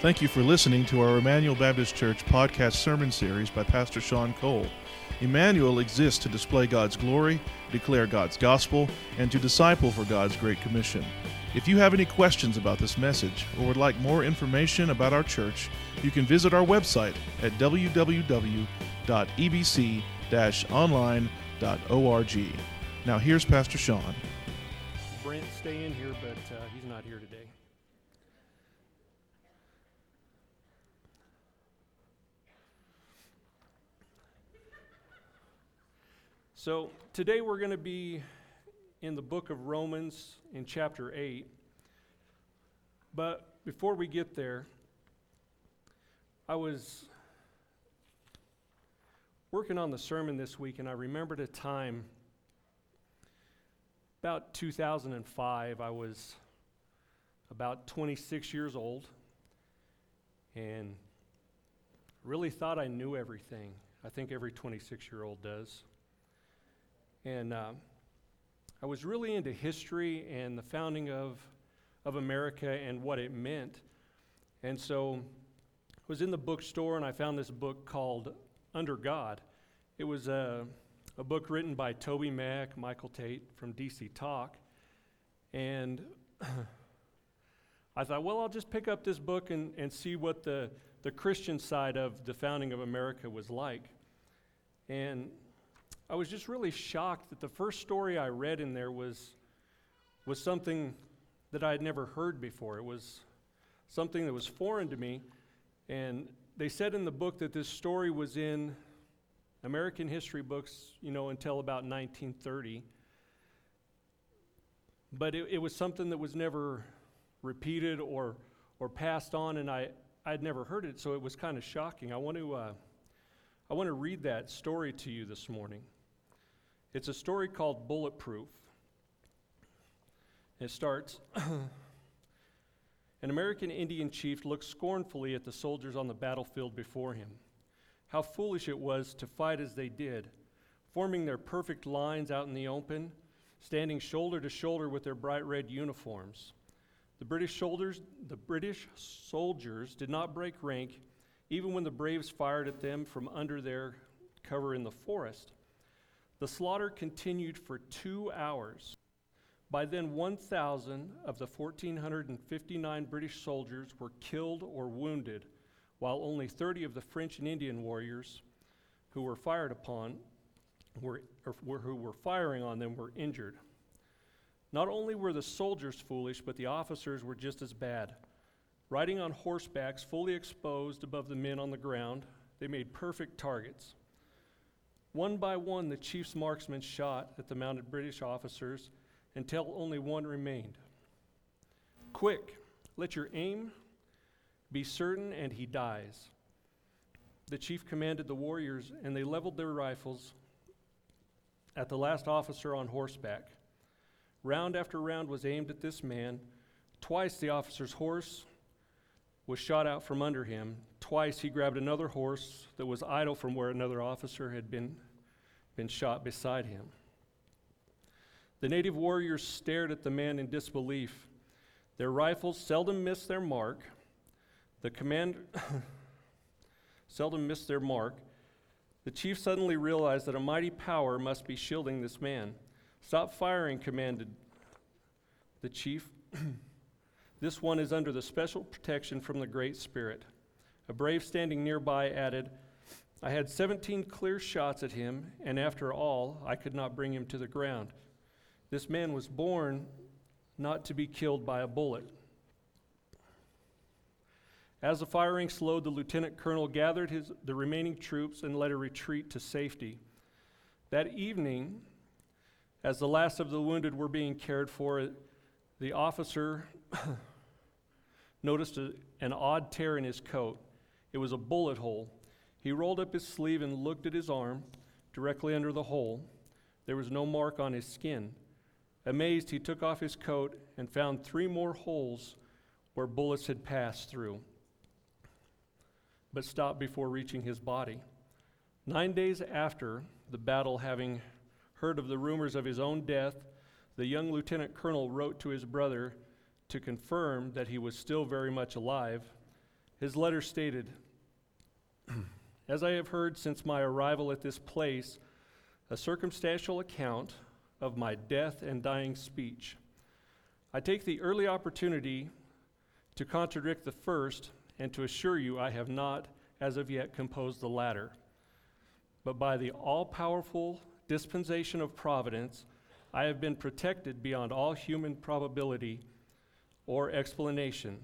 Thank you for listening to our Emmanuel Baptist Church podcast sermon series by Pastor Sean Cole. Emmanuel exists to display God's glory, declare God's gospel, and to disciple for God's Great Commission. If you have any questions about this message or would like more information about our church, you can visit our website at www.ebc-online.org. Now here's Pastor Sean. Brent stay in here, but uh, he's not here today. So today we're going to be in the book of Romans in chapter 8. But before we get there, I was working on the sermon this week and I remembered a time about 2005. I was about 26 years old and really thought I knew everything. I think every 26 year old does. And uh, I was really into history and the founding of, of America and what it meant. And so I was in the bookstore and I found this book called Under God. It was a, a book written by Toby Mac, Michael Tait from DC Talk. And I thought, well, I'll just pick up this book and, and see what the, the Christian side of the founding of America was like. And I was just really shocked that the first story I read in there was, was something that I had never heard before. It was something that was foreign to me. And they said in the book that this story was in American history books, you know, until about 1930. But it, it was something that was never repeated or, or passed on, and I, I'd never heard it, so it was kind of shocking. I want to, uh, I want to read that story to you this morning. It's a story called Bulletproof. It starts An American Indian chief looked scornfully at the soldiers on the battlefield before him. How foolish it was to fight as they did, forming their perfect lines out in the open, standing shoulder to shoulder with their bright red uniforms. The British soldiers, the British soldiers did not break rank even when the braves fired at them from under their cover in the forest. The slaughter continued for two hours. By then, 1,000 of the 1,459 British soldiers were killed or wounded, while only 30 of the French and Indian warriors who were fired upon were, or who were firing on them were injured. Not only were the soldiers foolish, but the officers were just as bad. Riding on horsebacks, fully exposed above the men on the ground, they made perfect targets. One by one, the chief's marksmen shot at the mounted British officers until only one remained. Quick, let your aim be certain, and he dies. The chief commanded the warriors, and they leveled their rifles at the last officer on horseback. Round after round was aimed at this man. Twice the officer's horse was shot out from under him. Twice he grabbed another horse that was idle from where another officer had been been shot beside him. The native warriors stared at the man in disbelief. Their rifles seldom missed their mark. The commander seldom missed their mark. The chief suddenly realized that a mighty power must be shielding this man. Stop firing, commanded the chief. this one is under the special protection from the Great Spirit. A brave standing nearby added, I had 17 clear shots at him, and after all, I could not bring him to the ground. This man was born not to be killed by a bullet. As the firing slowed, the lieutenant colonel gathered his, the remaining troops and led a retreat to safety. That evening, as the last of the wounded were being cared for, the officer noticed a, an odd tear in his coat. It was a bullet hole. He rolled up his sleeve and looked at his arm, directly under the hole. There was no mark on his skin. Amazed, he took off his coat and found three more holes where bullets had passed through, but stopped before reaching his body. Nine days after the battle, having heard of the rumors of his own death, the young lieutenant colonel wrote to his brother to confirm that he was still very much alive His letter stated As I have heard since my arrival at this place, a circumstantial account of my death and dying speech. I take the early opportunity to contradict the first and to assure you I have not, as of yet, composed the latter. But by the all powerful dispensation of providence, I have been protected beyond all human probability or explanation.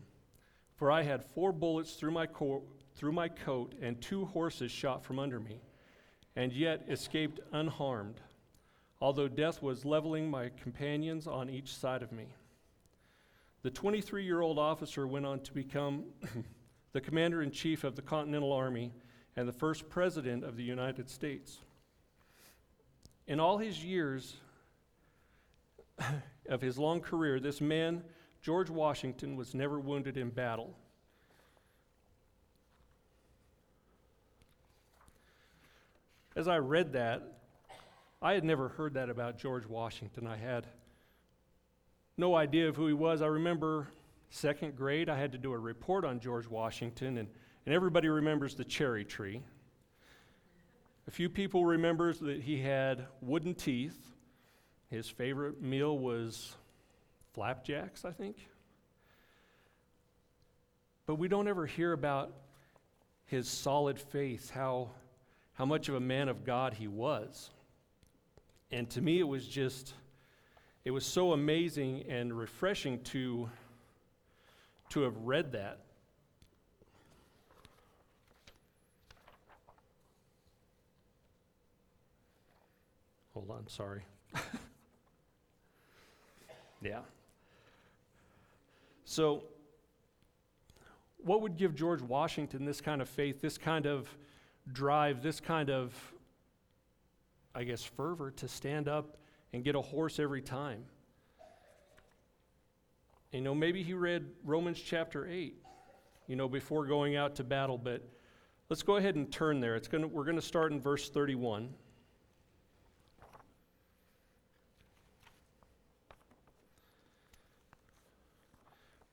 For I had four bullets through my, co- through my coat and two horses shot from under me, and yet escaped unharmed, although death was leveling my companions on each side of me. The 23 year old officer went on to become the commander in chief of the Continental Army and the first president of the United States. In all his years of his long career, this man, George Washington, was never wounded in battle. As I read that, I had never heard that about George Washington. I had no idea of who he was. I remember second grade, I had to do a report on George Washington, and, and everybody remembers the cherry tree. A few people remembers that he had wooden teeth. His favorite meal was flapjacks, I think. But we don't ever hear about his solid faith, how, how much of a man of God he was. And to me, it was just, it was so amazing and refreshing to, to have read that. Hold on, sorry. yeah. So, what would give George Washington this kind of faith, this kind of drive, this kind of, I guess, fervor to stand up and get a horse every time? You know, maybe he read Romans chapter 8, you know, before going out to battle, but let's go ahead and turn there. It's gonna, we're going to start in verse 31.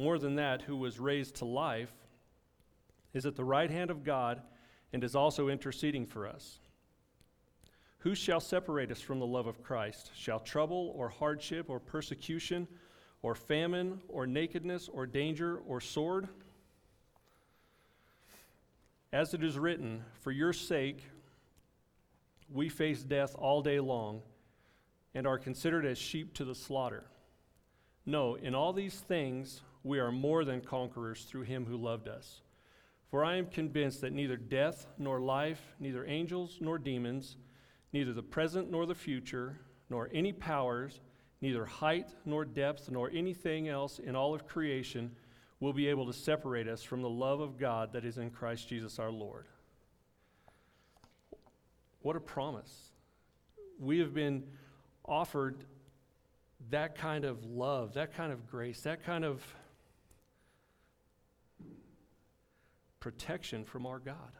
more than that, who was raised to life, is at the right hand of God and is also interceding for us. Who shall separate us from the love of Christ? Shall trouble or hardship or persecution or famine or nakedness or danger or sword? As it is written, For your sake we face death all day long and are considered as sheep to the slaughter. No, in all these things we are more than conquerors through him who loved us. For I am convinced that neither death nor life, neither angels nor demons, neither the present nor the future, nor any powers, neither height nor depth, nor anything else in all of creation will be able to separate us from the love of God that is in Christ Jesus our Lord. What a promise. We have been offered that kind of love, that kind of grace, that kind of protection from our God.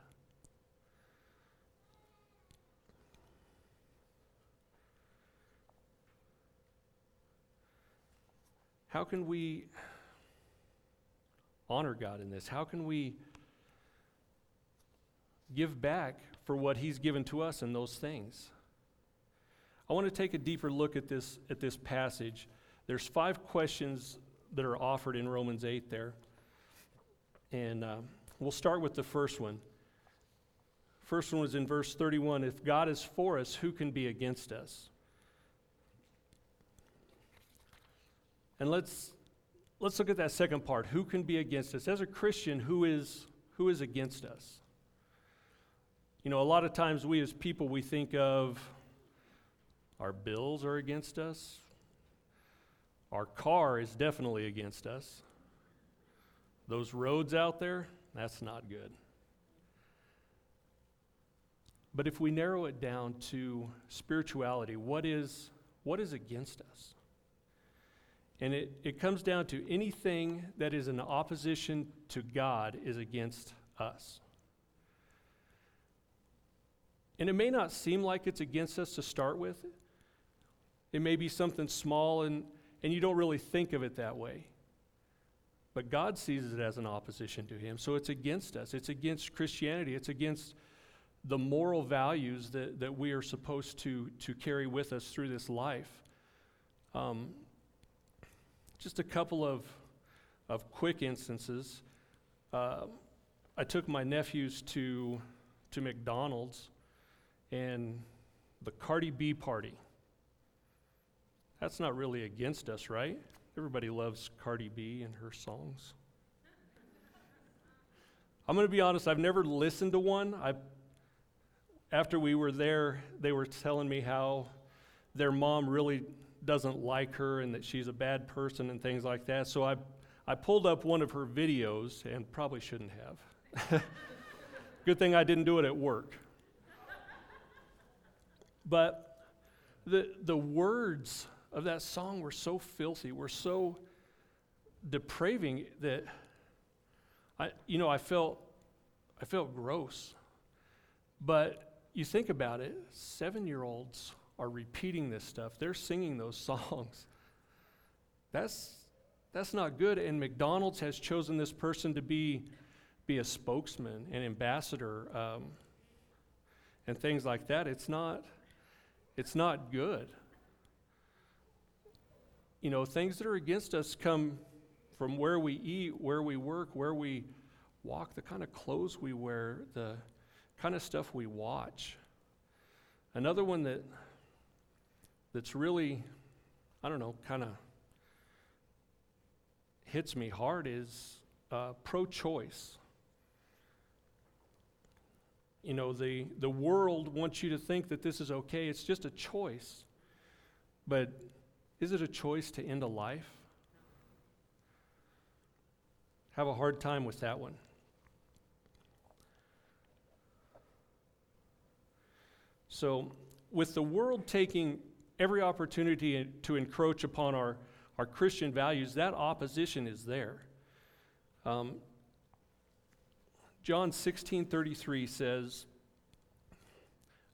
How can we honor God in this? How can we give back for what He's given to us in those things? I want to take a deeper look at this, at this passage. There's five questions that are offered in Romans 8 there. And uh, we'll start with the first one. First one was in verse 31 If God is for us, who can be against us? And let's, let's look at that second part. Who can be against us? As a Christian, who is, who is against us? You know, a lot of times we as people, we think of our bills are against us. Our car is definitely against us. Those roads out there, That's not good. But if we narrow it down to spirituality, what is, what is against us? And it, it comes down to anything that is in opposition to God is against us. And it may not seem like it's against us to start with. It may be something small and, and you don't really think of it that way. But God sees it as an opposition to Him. So it's against us. It's against Christianity. It's against the moral values that, that we are supposed to, to carry with us through this life. Um, just a couple of, of quick instances. Uh, I took my nephews to, to McDonald's and the Cardi B party. That's not really against us, right? Everybody loves Cardi B and her songs. I'm going to be honest, I've never listened to one. I after we were there, they were telling me how their mom really doesn't like her and that she's a bad person and things like that. So I, I pulled up one of her videos and probably shouldn't have. Good thing I didn't do it at work. But the, the words of that song were so filthy, were so depraving that I, you know, I felt, I felt gross. But you think about it, seven year olds are repeating this stuff, they're singing those songs. That's, that's not good. And McDonald's has chosen this person to be, be a spokesman, an ambassador, um, and things like that. It's not, it's not good. You know, things that are against us come from where we eat, where we work, where we walk, the kind of clothes we wear, the kind of stuff we watch. Another one that that's really, I don't know, kind of hits me hard is uh, pro-choice. You know, the, the world wants you to think that this is okay. It's just a choice. But is it a choice to end a life? Have a hard time with that one. So, with the world taking every opportunity to encroach upon our, our Christian values, that opposition is there. Um, John 16 33 says,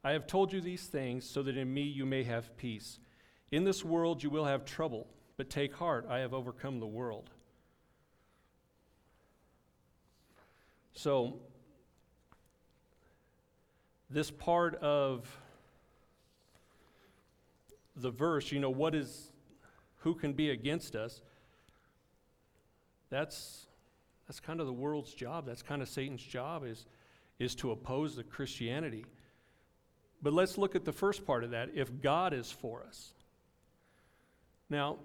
I have told you these things so that in me you may have peace. In this world you will have trouble, but take heart, I have overcome the world. So, this part of the verse, you know, what is, who can be against us? That's, that's kind of the world's job. That's kind of Satan's job is, is to oppose the Christianity. But let's look at the first part of that. If God is for us. Now,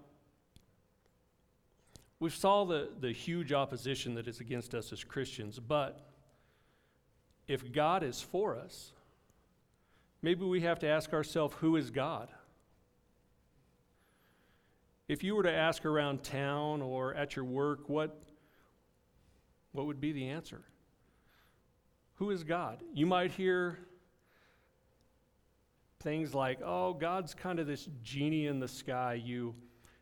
we saw the, the huge opposition that is against us as Christians, but if God is for us, maybe we have to ask ourselves who is God? If you were to ask around town or at your work, what, what would be the answer? Who is God? You might hear things like, oh, God's kind of this genie in the sky. You,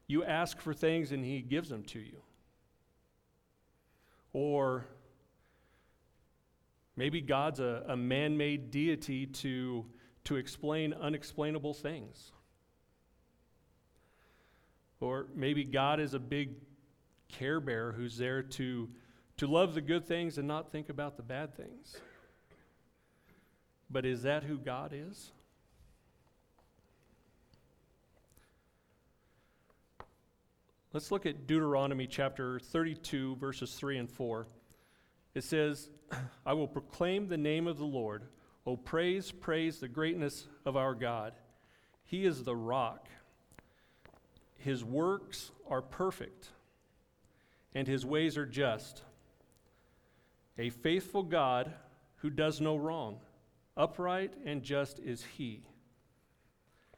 you ask for things and he gives them to you. Or maybe God's a, a man made deity to, to explain unexplainable things. Or maybe God is a big care bear who's there to, to love the good things and not think about the bad things. But is that who God is? Let's look at Deuteronomy chapter 32, verses 3 and 4. It says, I will proclaim the name of the Lord. Oh, praise, praise the greatness of our God. He is the rock. His works are perfect, and his ways are just. A faithful God who does no wrong, upright and just is he.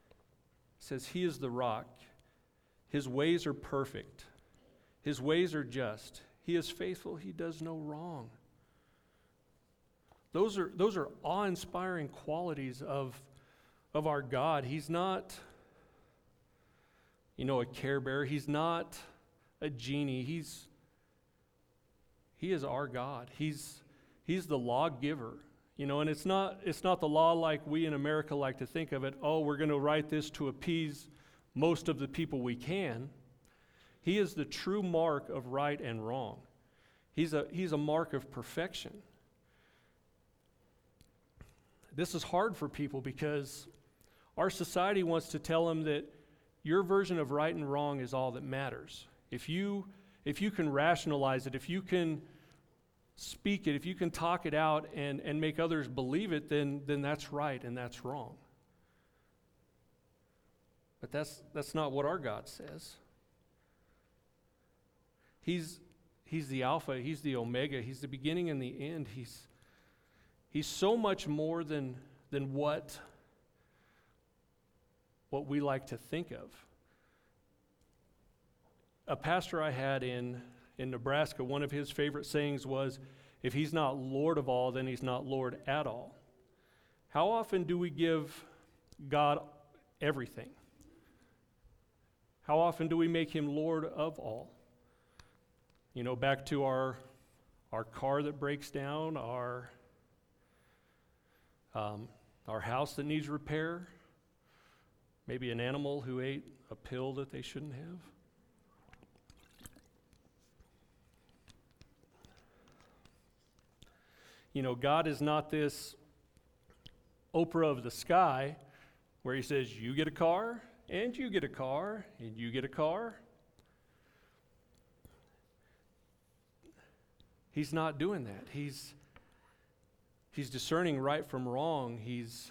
It says, He is the rock. His ways are perfect. His ways are just. He is faithful. He does no wrong. Those are, those are awe inspiring qualities of, of our God. He's not, you know, a care bearer, He's not a genie. He's, he is our God. He's, he's the lawgiver. You know, and it's not, it's not the law like we in America like to think of it. Oh, we're going to write this to appease most of the people we can. He is the true mark of right and wrong. He's a, he's a mark of perfection. This is hard for people because our society wants to tell them that your version of right and wrong is all that matters. If you, if you can rationalize it, if you can speak it, if you can talk it out and, and make others believe it, then, then that's right and that's wrong. But that's, that's not what our God says. He's, he's the Alpha, He's the Omega, He's the beginning and the end. He's, he's so much more than, than what, what we like to think of. A pastor I had in, in Nebraska, one of his favorite sayings was, If he's not Lord of all, then he's not Lord at all. How often do we give God everything? How often do we make him Lord of all? You know, back to our, our car that breaks down, our, um, our house that needs repair, maybe an animal who ate a pill that they shouldn't have. You know, God is not this Oprah of the sky where he says, You get a car, and you get a car, and you get a car, He's not doing that. He's, he's discerning right from wrong. He's,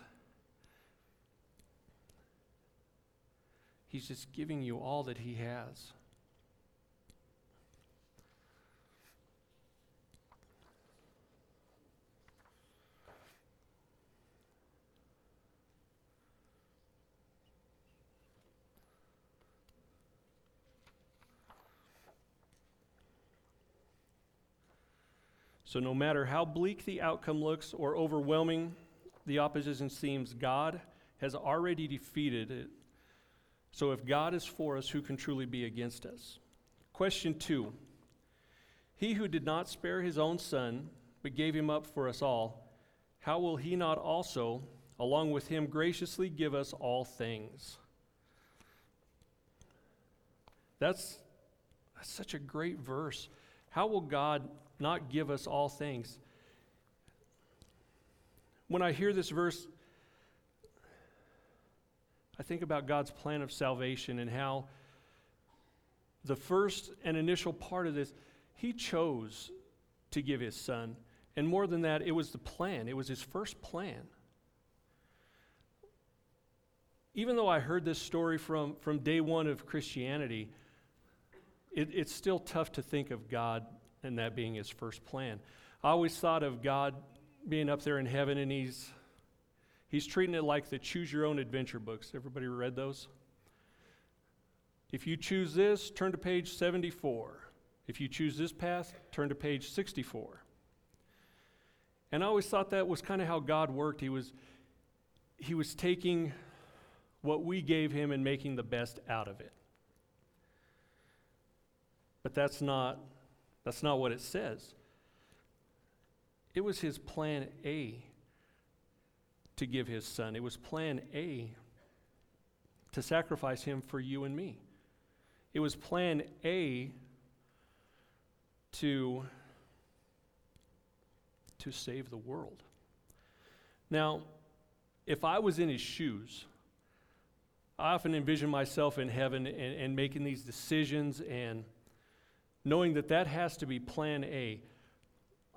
he's just giving you all that He has. So, no matter how bleak the outcome looks or overwhelming the opposition seems, God has already defeated it. So, if God is for us, who can truly be against us? Question two He who did not spare his own son, but gave him up for us all, how will he not also, along with him, graciously give us all things? That's, that's such a great verse. How will God not give us all things. When I hear this verse, I think about God's plan of salvation and how the first and initial part of this, He chose to give His Son. And more than that, it was the plan, it was His first plan. Even though I heard this story from, from day one of Christianity, it, it's still tough to think of God and that being his first plan. I always thought of God being up there in heaven and he's he's treating it like the choose your own adventure books. Everybody read those? If you choose this, turn to page 74. If you choose this path, turn to page 64. And I always thought that was kind of how God worked. He was he was taking what we gave him and making the best out of it. But that's not that's not what it says. It was his plan A to give his son, it was plan A to sacrifice him for you and me. It was plan A to, to save the world. Now, if I was in his shoes, I often envision myself in heaven and, and making these decisions and knowing that that has to be plan A.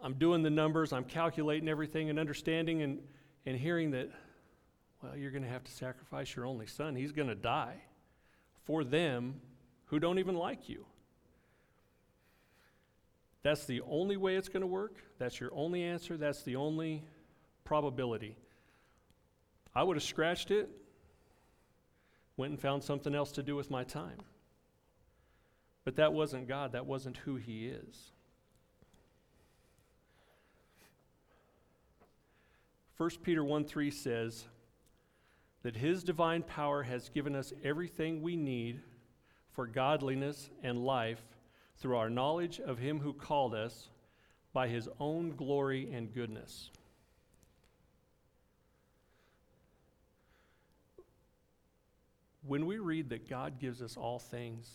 I'm doing the numbers, I'm calculating everything and understanding and, and hearing that, well, you're going to have to sacrifice your only son. He's going to die for them who don't even like you. That's the only way it's going to work. That's your only answer. That's the only probability. I would have scratched it, went and found something else to do with my time. But that wasn't God, that wasn't who He is. 1 Peter 1 3 says that his divine power has given us everything we need for godliness and life through our knowledge of him who called us by his own glory and goodness. When we read that God gives us all things,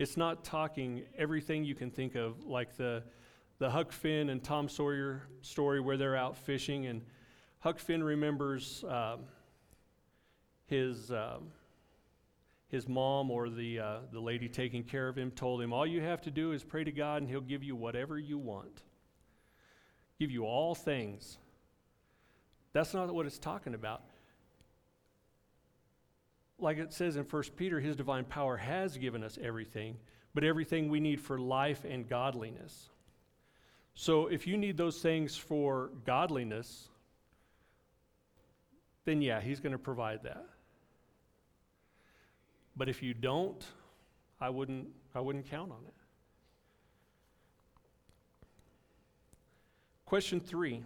it's not talking everything you can think of, like the, the Huck Finn and Tom Sawyer story where they're out fishing, and Huck Finn remembers um, his. Um, his mom or the, uh, the lady taking care of him told him, All you have to do is pray to God and He'll give you whatever you want. Give you all things. That's not what it's talking about. Like it says in 1 Peter, His divine power has given us everything, but everything we need for life and godliness. So if you need those things for godliness, then yeah, He's going to provide that. But if you don't, I wouldn't, I wouldn't count on it. Question three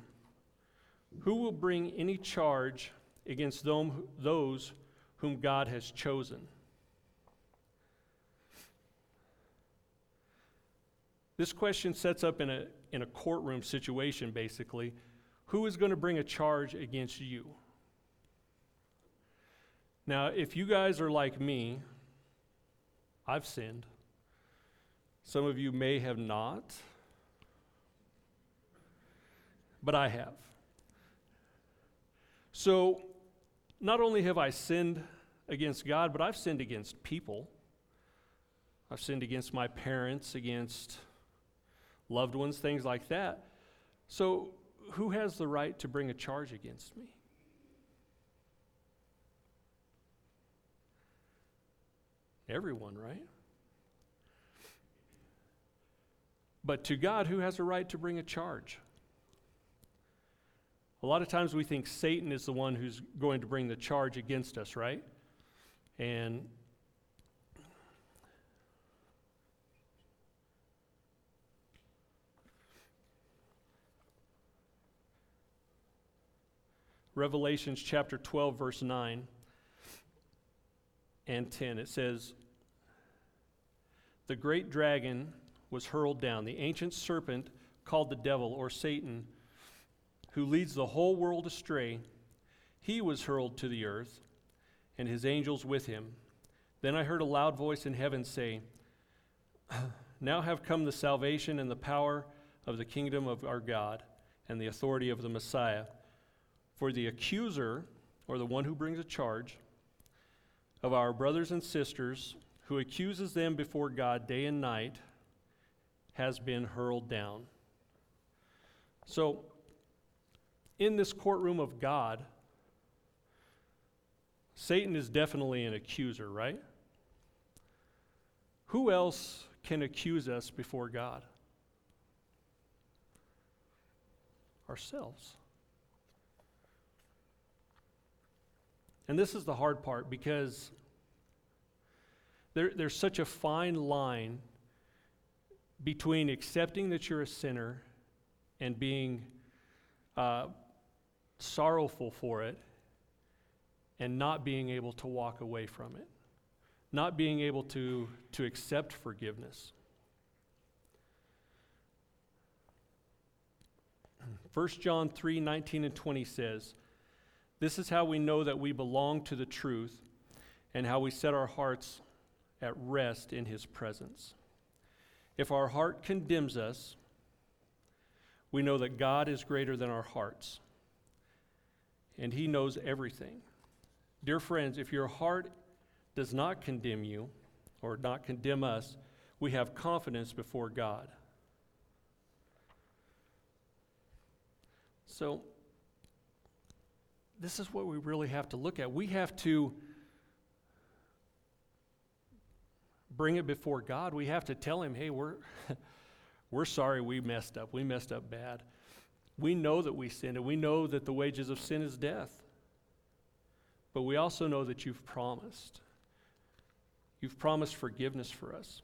Who will bring any charge against those whom God has chosen? This question sets up in a, in a courtroom situation, basically. Who is going to bring a charge against you? Now, if you guys are like me, I've sinned. Some of you may have not, but I have. So, not only have I sinned against God, but I've sinned against people. I've sinned against my parents, against loved ones, things like that. So, who has the right to bring a charge against me? Everyone, right? But to God, who has a right to bring a charge? A lot of times we think Satan is the one who's going to bring the charge against us, right? And Revelations chapter 12, verse 9 and 10. It says, The great dragon was hurled down, the ancient serpent called the devil or Satan, who leads the whole world astray. He was hurled to the earth, and his angels with him. Then I heard a loud voice in heaven say, Now have come the salvation and the power of the kingdom of our God and the authority of the Messiah. For the accuser, or the one who brings a charge, of our brothers and sisters who accuses them before God day and night has been hurled down. So, in this courtroom of God, Satan is definitely an accuser, right? Who else can accuse us before God? Ourselves. And this is the hard part because there, there's such a fine line between accepting that you're a sinner and being uh, sorrowful for it and not being able to walk away from it, not being able to, to accept forgiveness. 1 John 3 19 and 20 says, this is how we know that we belong to the truth and how we set our hearts at rest in His presence. If our heart condemns us, we know that God is greater than our hearts and He knows everything. Dear friends, if your heart does not condemn you or not condemn us, we have confidence before God. So, this is what we really have to look at. We have to bring it before God. We have to tell Him, hey, we're, we're sorry we messed up. We messed up bad. We know that we sinned, and we know that the wages of sin is death. But we also know that you've promised. You've promised forgiveness for us.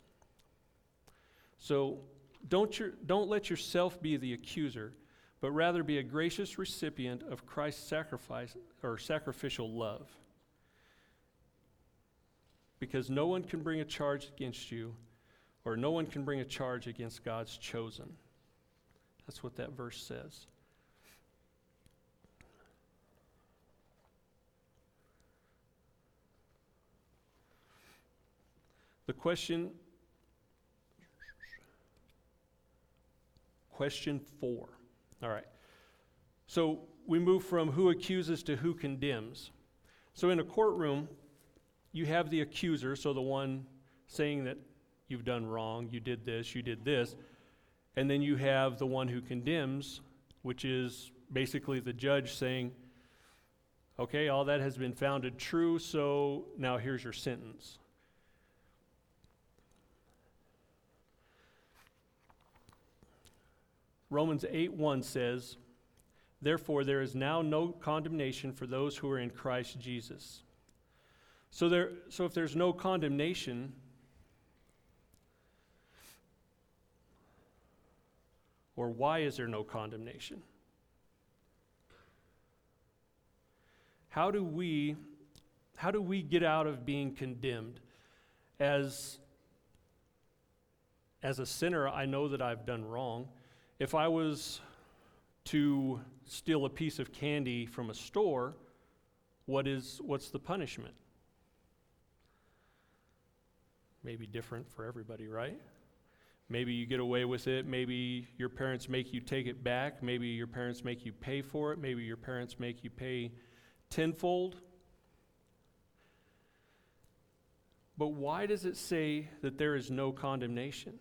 So don't, your, don't let yourself be the accuser, but rather be a gracious recipient of Christ's sacrifice or sacrificial love. Because no one can bring a charge against you, or no one can bring a charge against God's chosen. That's what that verse says. The question question 4. All right. So we move from who accuses to who condemns. So in a courtroom, you have the accuser, so the one saying that you've done wrong, you did this, you did this. And then you have the one who condemns, which is basically the judge saying, okay, all that has been founded true, so now here's your sentence. Romans 8 1 says, Therefore, there is now no condemnation for those who are in Christ Jesus. So, there, so if there's no condemnation, or why is there no condemnation? How do we how do we get out of being condemned? As as a sinner, I know that I've done wrong. If I was to steal a piece of candy from a store, what is what's the punishment? Maybe different for everybody, right? Maybe you get away with it. Maybe your parents make you take it back. Maybe your parents make you pay for it. Maybe your parents make you pay tenfold. But why does it say that there is no condemnation?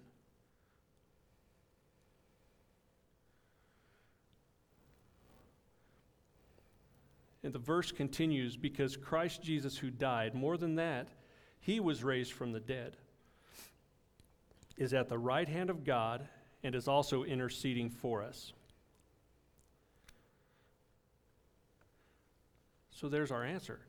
And the verse continues because Christ Jesus, who died, more than that, he was raised from the dead, is at the right hand of God and is also interceding for us. So there's our answer.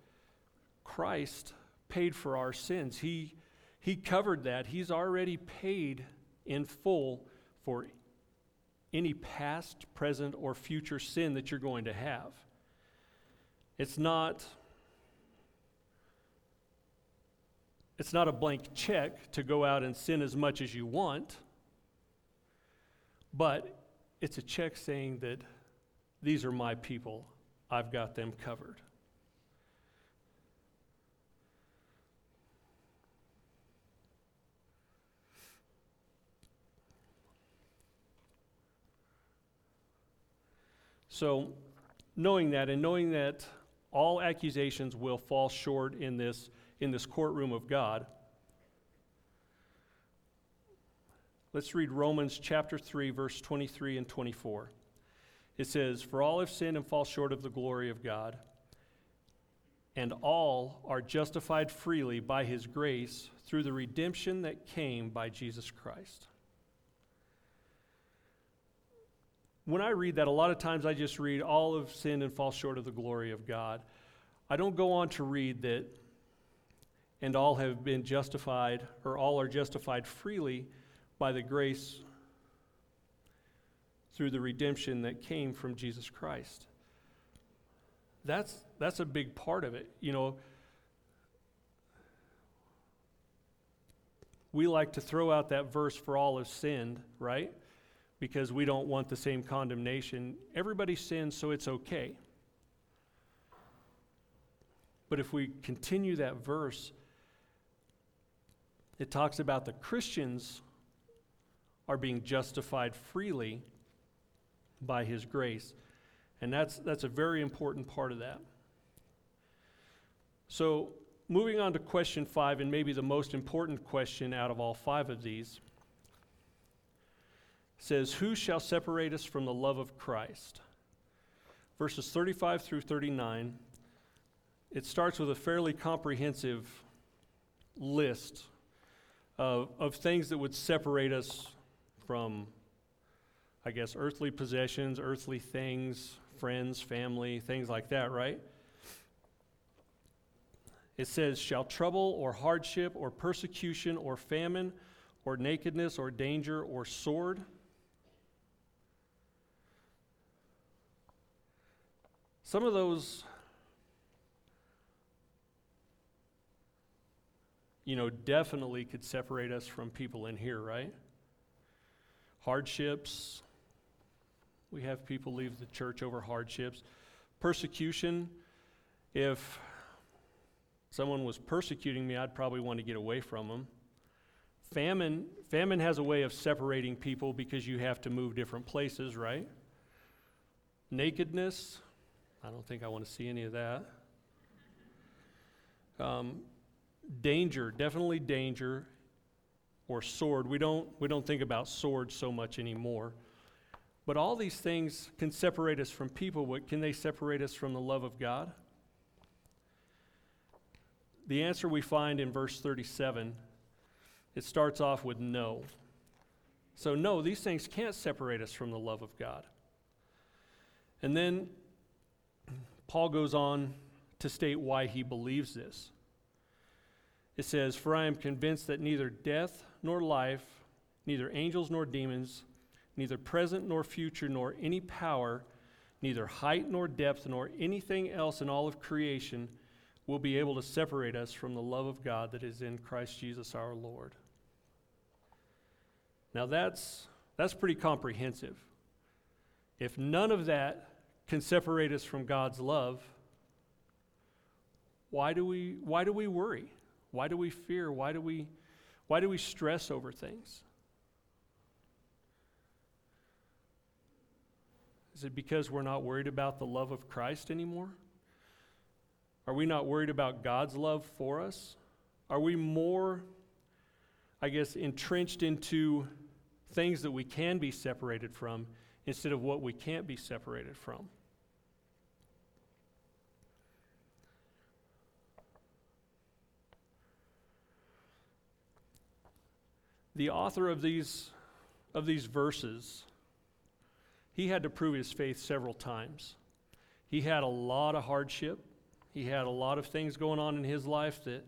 Christ paid for our sins. He, he covered that. He's already paid in full for any past, present, or future sin that you're going to have. It's not It's not a blank check to go out and sin as much as you want, but it's a check saying that these are my people. I've got them covered. So, knowing that and knowing that all accusations will fall short in this, in this courtroom of God. Let's read Romans chapter 3, verse 23 and 24. It says, For all have sinned and fall short of the glory of God, and all are justified freely by his grace through the redemption that came by Jesus Christ. when I read that, a lot of times I just read, all have sinned and fall short of the glory of God. I don't go on to read that, and all have been justified, or all are justified freely by the grace through the redemption that came from Jesus Christ. That's, that's a big part of it. You know, we like to throw out that verse, for all have sinned, right? because we don't want the same condemnation. Everybody sins, so it's okay. But if we continue that verse, it talks about the Christians are being justified freely by his grace. And that's, that's a very important part of that. So, moving on to question five, and maybe the most important question out of all five of these says, Who shall separate us from the love of Christ? Verses 35 through 39, it starts with a fairly comprehensive list of, of things that would separate us from, I guess, earthly possessions, earthly things, friends, family, things like that, right? It says, Shall trouble or hardship or persecution or famine or nakedness or danger or sword? some of those, you know, definitely could separate us from people in here, right? Hardships. We have people leave the church over hardships. Persecution. If someone was persecuting me, I'd probably want to get away from them. Famine, famine has a way of separating people because you have to move different places, right? Nakedness, I don't think I want to see any of that. Um, danger, definitely danger, or sword. We don't, we don't think about swords so much anymore. But all these things can separate us from people, but can they separate us from the love of God? The answer we find in verse 37 it starts off with no. So, no, these things can't separate us from the love of God. And then Paul goes on to state why he believes this. It says, For I am convinced that neither death nor life, neither angels nor demons, neither present nor future, nor any power, neither height nor depth, nor anything else in all of creation will be able to separate us from the love of God that is in Christ Jesus our Lord. Now that's, that's pretty comprehensive. If none of that can separate us from God's love, why do we, why do we worry? Why do we fear? Why do we, why do we stress over things? Is it because we're not worried about the love of Christ anymore? Are we not worried about God's love for us? Are we more, I guess, entrenched into things that we can be separated from instead of what we can't be separated from. The author of these, of these verses, he had to prove his faith several times. He had a lot of hardship. He had a lot of things going on in his life that,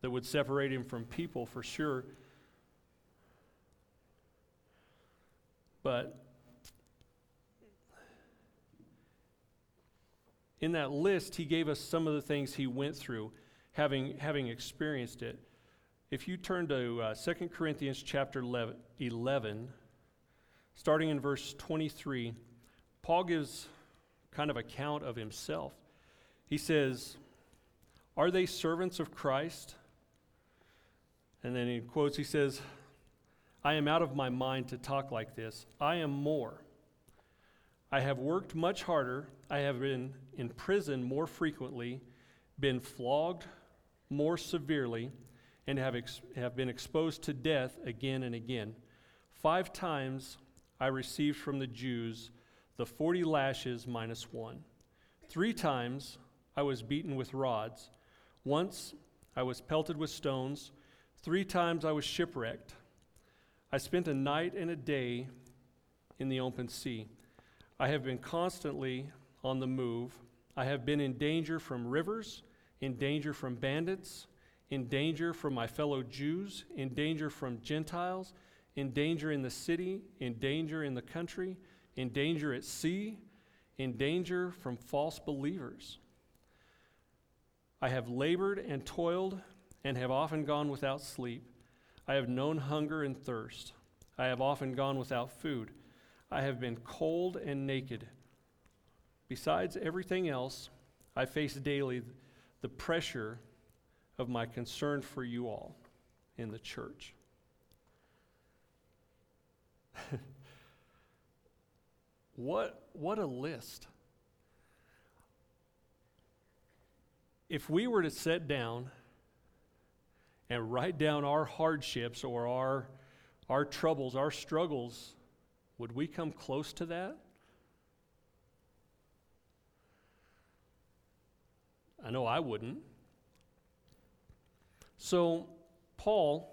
that would separate him from people for sure. But in that list, he gave us some of the things he went through, having, having experienced it. If you turn to uh, 2 Corinthians chapter 11, 11, starting in verse 23, Paul gives kind of account of himself. He says, Are they servants of Christ? And then he quotes, he says, I am out of my mind to talk like this. I am more. I have worked much harder. I have been in prison more frequently, been flogged more severely, and have, ex- have been exposed to death again and again. Five times I received from the Jews the 40 lashes minus one. Three times I was beaten with rods. Once I was pelted with stones. Three times I was shipwrecked. I spent a night and a day in the open sea. I have been constantly on the move. I have been in danger from rivers, in danger from bandits, in danger from my fellow Jews, in danger from Gentiles, in danger in the city, in danger in the country, in danger at sea, in danger from false believers. I have labored and toiled and have often gone without sleep. I have known hunger and thirst. I have often gone without food. I have been cold and naked. Besides everything else, I face daily the pressure of my concern for you all in the church. what, what a list. If we were to sit down and write down our hardships or our, our troubles, our struggles, would we come close to that? I know I wouldn't. So, Paul,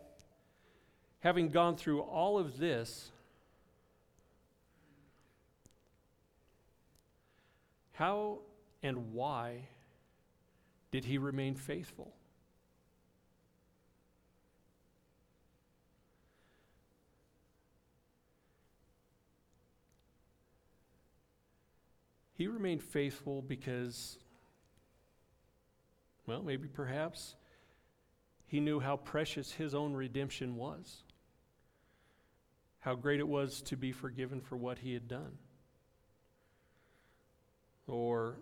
having gone through all of this, how and why did he remain faithful? He remained faithful because, well, maybe perhaps he knew how precious his own redemption was, how great it was to be forgiven for what he had done. Or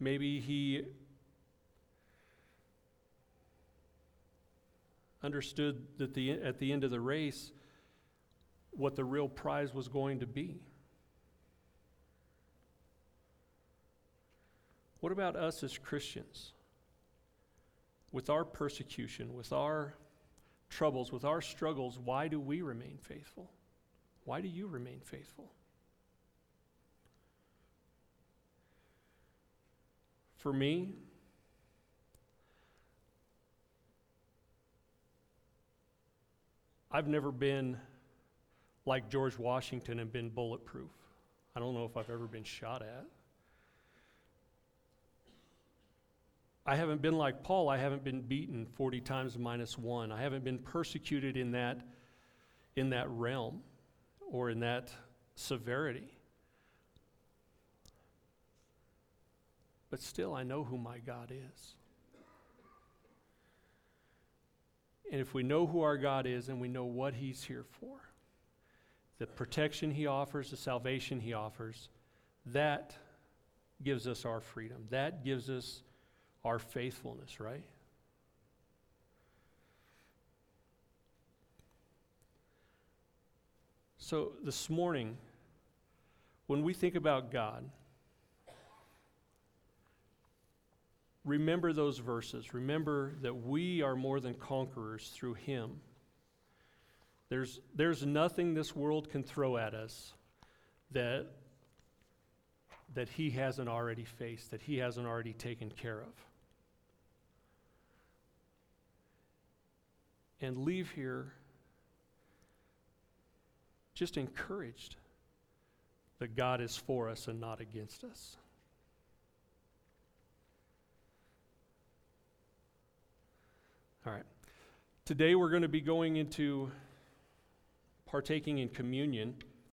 maybe he understood that the, at the end of the race, what the real prize was going to be. What about us as Christians? With our persecution, with our troubles, with our struggles, why do we remain faithful? Why do you remain faithful? For me, I've never been like George Washington and been bulletproof. I don't know if I've ever been shot at. I haven't been like Paul. I haven't been beaten 40 times minus one. I haven't been persecuted in that, in that realm or in that severity. But still, I know who my God is. And if we know who our God is and we know what He's here for, the protection He offers, the salvation He offers, that gives us our freedom. That gives us our faithfulness, right? So this morning, when we think about God, remember those verses. Remember that we are more than conquerors through Him. There's, there's nothing this world can throw at us that, that He hasn't already faced, that He hasn't already taken care of. And leave here just encouraged that God is for us and not against us. All right. Today we're going to be going into partaking in communion.